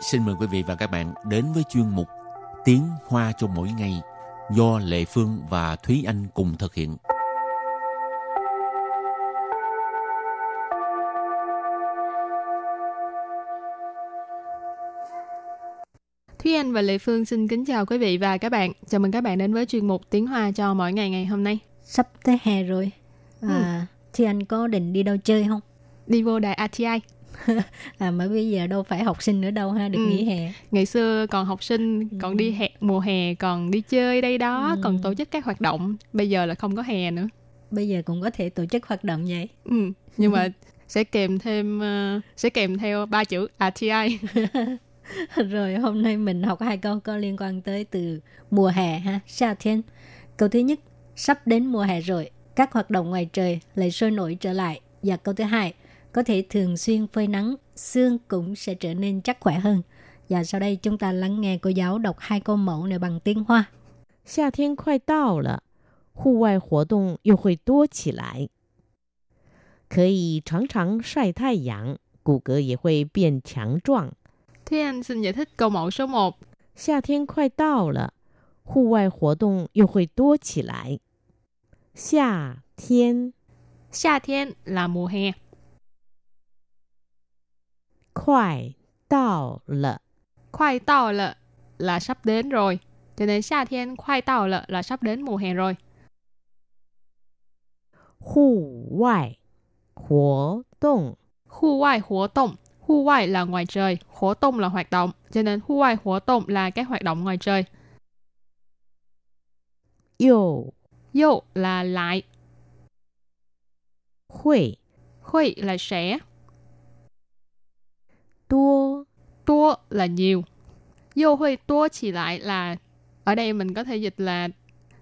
xin mời quý vị và các bạn đến với chuyên mục Tiếng Hoa cho mỗi ngày do Lệ Phương và Thúy Anh cùng thực hiện. Thúy Anh và Lệ Phương xin kính chào quý vị và các bạn. Chào mừng các bạn đến với chuyên mục Tiếng Hoa cho mỗi ngày ngày hôm nay. Sắp tới hè rồi. À, ừ. Thúy Anh có định đi đâu chơi không? Đi vô đài RTI. à mà bây giờ đâu phải học sinh nữa đâu ha được ừ. nghỉ hè. Ngày xưa còn học sinh còn đi hè mùa hè còn đi chơi đây đó ừ. còn tổ chức các hoạt động. Bây giờ là không có hè nữa. Bây giờ cũng có thể tổ chức hoạt động vậy. Ừ. nhưng mà sẽ kèm thêm uh, sẽ kèm theo ba chữ RTI rồi hôm nay mình học hai câu có liên quan tới từ mùa hè ha 夏天 câu thứ nhất sắp đến mùa hè rồi các hoạt động ngoài trời lại sôi nổi trở lại. Và câu thứ hai có thể thường xuyên phơi nắng, xương cũng sẽ trở nên chắc khỏe hơn. Và sau đây chúng ta lắng nghe cô giáo đọc hai câu mẫu này bằng tiếng Hoa. 夏天快到了，户外活动又会多起来，可以常常晒太阳，骨骼也会变强壮。Thế anh xin giải thích câu mẫu số 1. 夏天快到了，户外活动又会多起来。夏天，夏天 là mùa hè. Khoai tao lợ. Khoai tao lợ là sắp đến rồi. Cho nên xa thiên khoai tao lợ là sắp đến mùa hè rồi. Hù ngoại Hố động Hù ngoại hố động Hù ngoại là ngoài trời, hố động là hoạt động. Cho nên hù ngoại hố động là các hoạt động ngoài trời. Yêu Yêu là lại. Hội Hội là sẽ 多 Tua là nhiều. Dô huy tua chỉ lại là ở đây mình có thể dịch là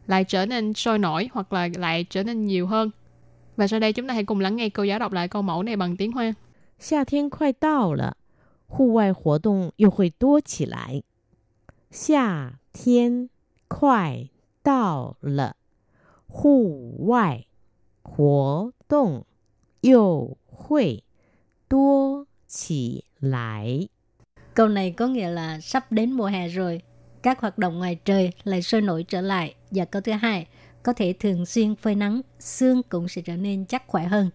lại trở nên sôi nổi hoặc là lại trở nên nhiều hơn. Và sau đây chúng ta hãy cùng lắng nghe cô giáo đọc lại câu mẫu này bằng tiếng Hoa. 夏天快到了，户外活动又会多起来。夏天快到了，户外活动又会多起 来。 Câu này có nghĩa là sắp đến mùa hè rồi, các hoạt động ngoài trời lại sôi nổi trở lại. Và câu thứ hai, có thể thường xuyên phơi nắng, xương cũng sẽ trở nên chắc khỏe hơn.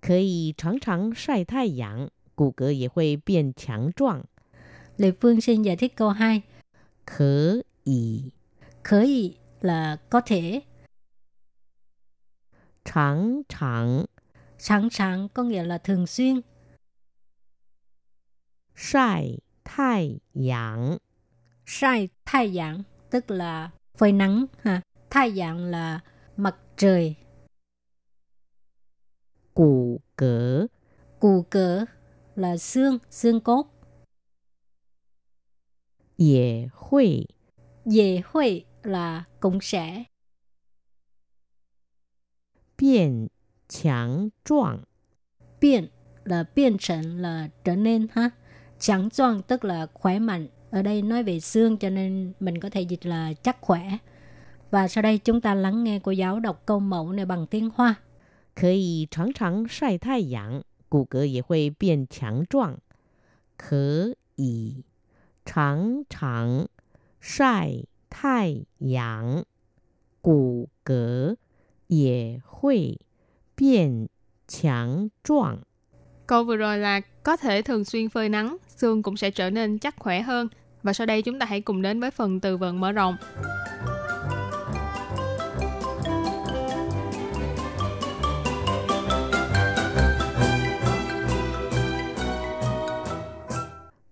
可以常常晒太阳，骨骼也会变强壮。 Lê Phương xin giải thích câu 2. 可以 Khởi ý là có thể, 常常 sẵn sàng có nghĩa là thường xuyên, 晒太阳， 晒太阳tức là phơi nắng ha. Thái阳là mặt trời, 骨骼 cù cỡ là xương, xương cốt, 也会 dễ hội là cũng sẽ, 变强壮。 biến là biến thành là trở nên ha. Chẳng choang tức là khỏe mạnh. Ở đây nói về xương cho nên mình có thể dịch là chắc khỏe. Và sau đây chúng ta lắng nghe cô giáo đọc câu mẫu này bằng tiếng Hoa. 可以常常晒太阳，骨骼也会变强壮。可以常常晒太阳，骨骼也会变强壮。 Câu vừa rồi là có thể thường xuyên phơi nắng, xương cũng sẽ trở nên chắc khỏe hơn. Và sau đây chúng ta hãy cùng đến với phần từ vựng mở rộng.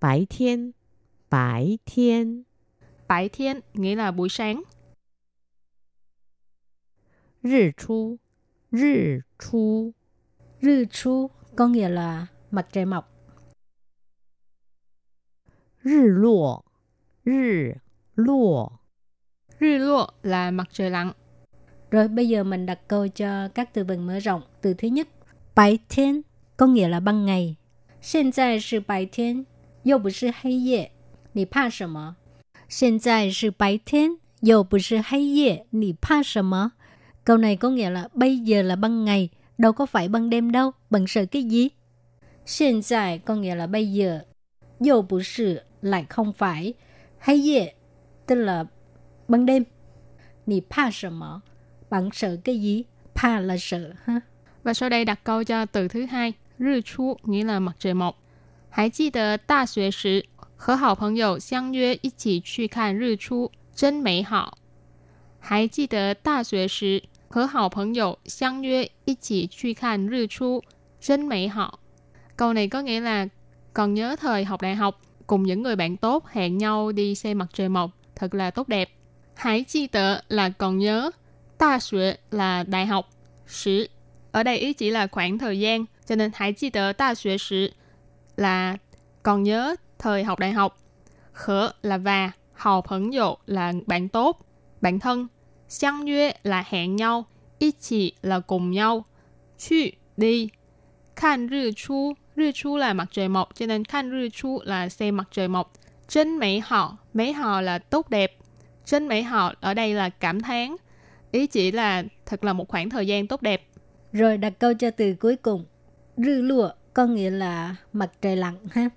Bái thiên Bái thiên Bái thiên nghĩa là buổi sáng. Rì chu Rì chu Rì chu có nghĩa là mặt trời mọc. 日落，日落， Rư lụa là mặt trời lặn. Rồi bây giờ mình đặt câu cho các từ vựng mở rộng. Từ thứ nhất, bái thiên có nghĩa là ban ngày. Hiện tại là 白天,又不是黑夜,你怕什么?现在是白天,又不是黑夜,你怕什么? Câu này có nghĩa là bây giờ là ban ngày, đâu có phải ban đêm đâu, bạn sợ cái gì? Hiện tại có nghĩa là bây giờ. Dâu bù sư lại không phải. Hay ye, tức là ban đêm. Nì pa sợ mỏ. Bạn sợ cái gì? Pa là sợ ha. Và sau đây đặt câu cho từ thứ hai, rư chu nghĩa là mặt trời mọc. Hãy 记得大学时和好朋友相约一起去看日出，真美好。还记得大学时和好朋友相约一起去看日出，真美好。Câu này có nghĩa là còn nhớ thời học đại học cùng những người bạn tốt hẹn nhau đi xem mặt trời mọc, thật là tốt đẹp. Hãy chi tợ là còn nhớ, ta xuế là đại học, sử. Ở đây ý chỉ là khoảng thời gian, cho nên hãy chi tợ ta xuế sử là còn nhớ thời học đại học. Khở là và, hào phấn dụ là bạn tốt, bạn thân. Xiang yue là hẹn nhau, ý chỉ là cùng nhau. Chu đi, Khan rư chu, rư chu là mặt trời mọc, cho nên khan rư chu là xem mặt trời mọc. Trên mỹ họ, mỹ họ là tốt đẹp. Trên mỹ họ ở đây là cảm thán. Ý chỉ là thật là một khoảng thời gian tốt đẹp. Rồi đặt câu cho từ cuối cùng. Rư lụa có nghĩa là mặt trời lặn ha.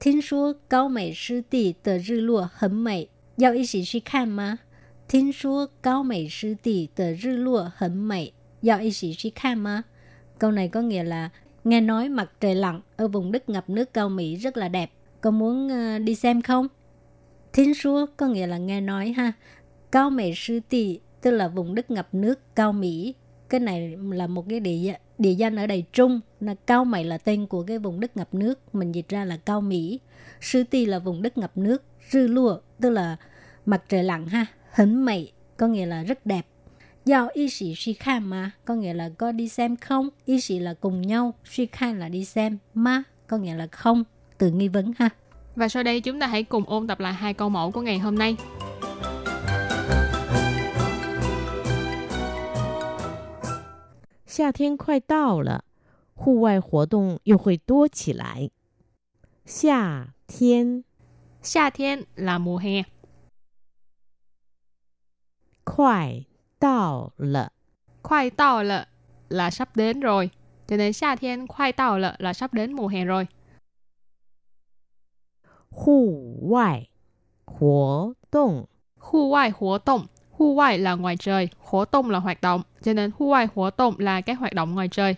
听说高美湿地的日落很美，要一起去看吗？听说高美湿地的日落很美，要一起去看吗？Câu này có nghĩa là nghe nói mặt trời lặn ở vùng đất ngập nước cao Mỹ rất là đẹp. Có muốn uh, đi xem không? Thiên xua có nghĩa là nghe nói ha. Cao Mỹ sư tì tức là vùng đất ngập nước cao Mỹ. Cái này là một cái địa địa danh ở Đài Trung. Là cao Mỹ là tên của cái vùng đất ngập nước. Mình dịch ra là cao Mỹ. Sư tì là vùng đất ngập nước. Rư lua tức là mặt trời lặn ha. Hình Mỹ có nghĩa là rất đẹp Giao y sĩ suy khan mà, có nghĩa là có đi xem không. Y sĩ là cùng nhau, suy khan là đi xem. Ma có nghĩa là không. Từ nghi vấn ha. Và sau đây chúng ta hãy cùng ôn tập lại hai câu mẫu của ngày hôm nay. 夏天快到了，户外活动又会多起来。夏天，夏天 là mùa hè. 快 到了， Khoai tao là là sắp đến rồi. Cho nên夏天 khoai tao là là sắp đến mùa hè rồi. 户外活动 Khu ngoại hoạt động. Khu ngoại là ngoài trời, hoạt động là hoạt động. Cho nên khu ngoại hoạt động là các hoạt động ngoài trời.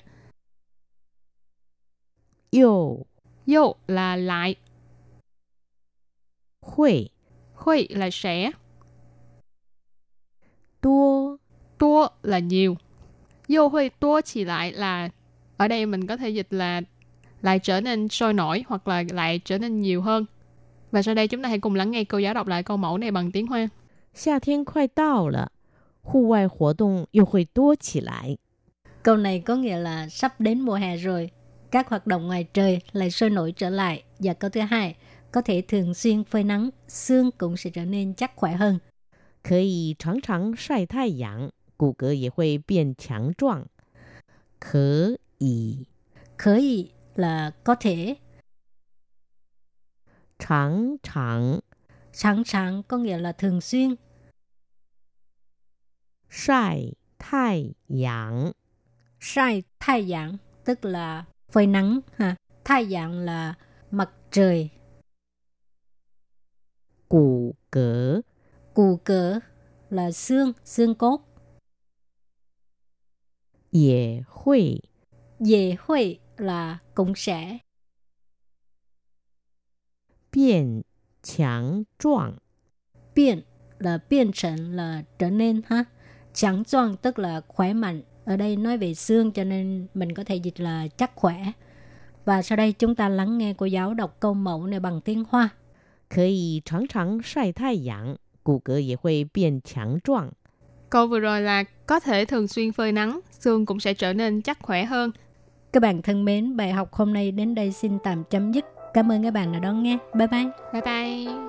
又 Yo là lại, 会 huy là sẽ, tua là nhiều. Yo huy tua chỉ lại là ở đây mình có thể dịch là lại trở nên sôi nổi hoặc là lại trở nên nhiều hơn. Và sau đây chúng ta hãy cùng lắng nghe cô giáo đọc lại câu mẫu này bằng tiếng Hoa. 夏天快到了，户外活动又会多起来。 Câu này có nghĩa là sắp đến mùa hè rồi. Các hoạt động ngoài trời lại sôi nổi trở lại. Và câu thứ hai, có thể thường xuyên phơi nắng, xương cũng sẽ trở nên chắc khỏe hơn. 可以常常晒太阳， 骨骼也会变强壮。可以 Khởi ý là có thể, 常常 sẵn sàng có nghĩa là thường xuyên, 晒太阳， sai thái阳tức là phơi nắng ha. Thái阳là mặt trời, 骨骼 cù cỡ là xương, xương cốt, 也会 về hội là cũng sẽ, 变强壮。 biến là biến thành là trở nên ha. Chẳng choang tức là khỏe mạnh. Ở đây nói về xương cho nên mình có thể dịch là chắc khỏe. Và sau đây chúng ta lắng nghe cô giáo đọc câu mẫu này bằng tiếng Hoa. 可以常常晒太阳，骨骼也会变强壮。 Câu vừa rồi là có thể thường xuyên phơi nắng, xương cũng sẽ trở nên chắc khỏe hơn. Các bạn thân mến, bài học hôm nay đến đây xin tạm chấm dứt. Cảm ơn các bạn đã đón nghe. Bye bye. Bye bye!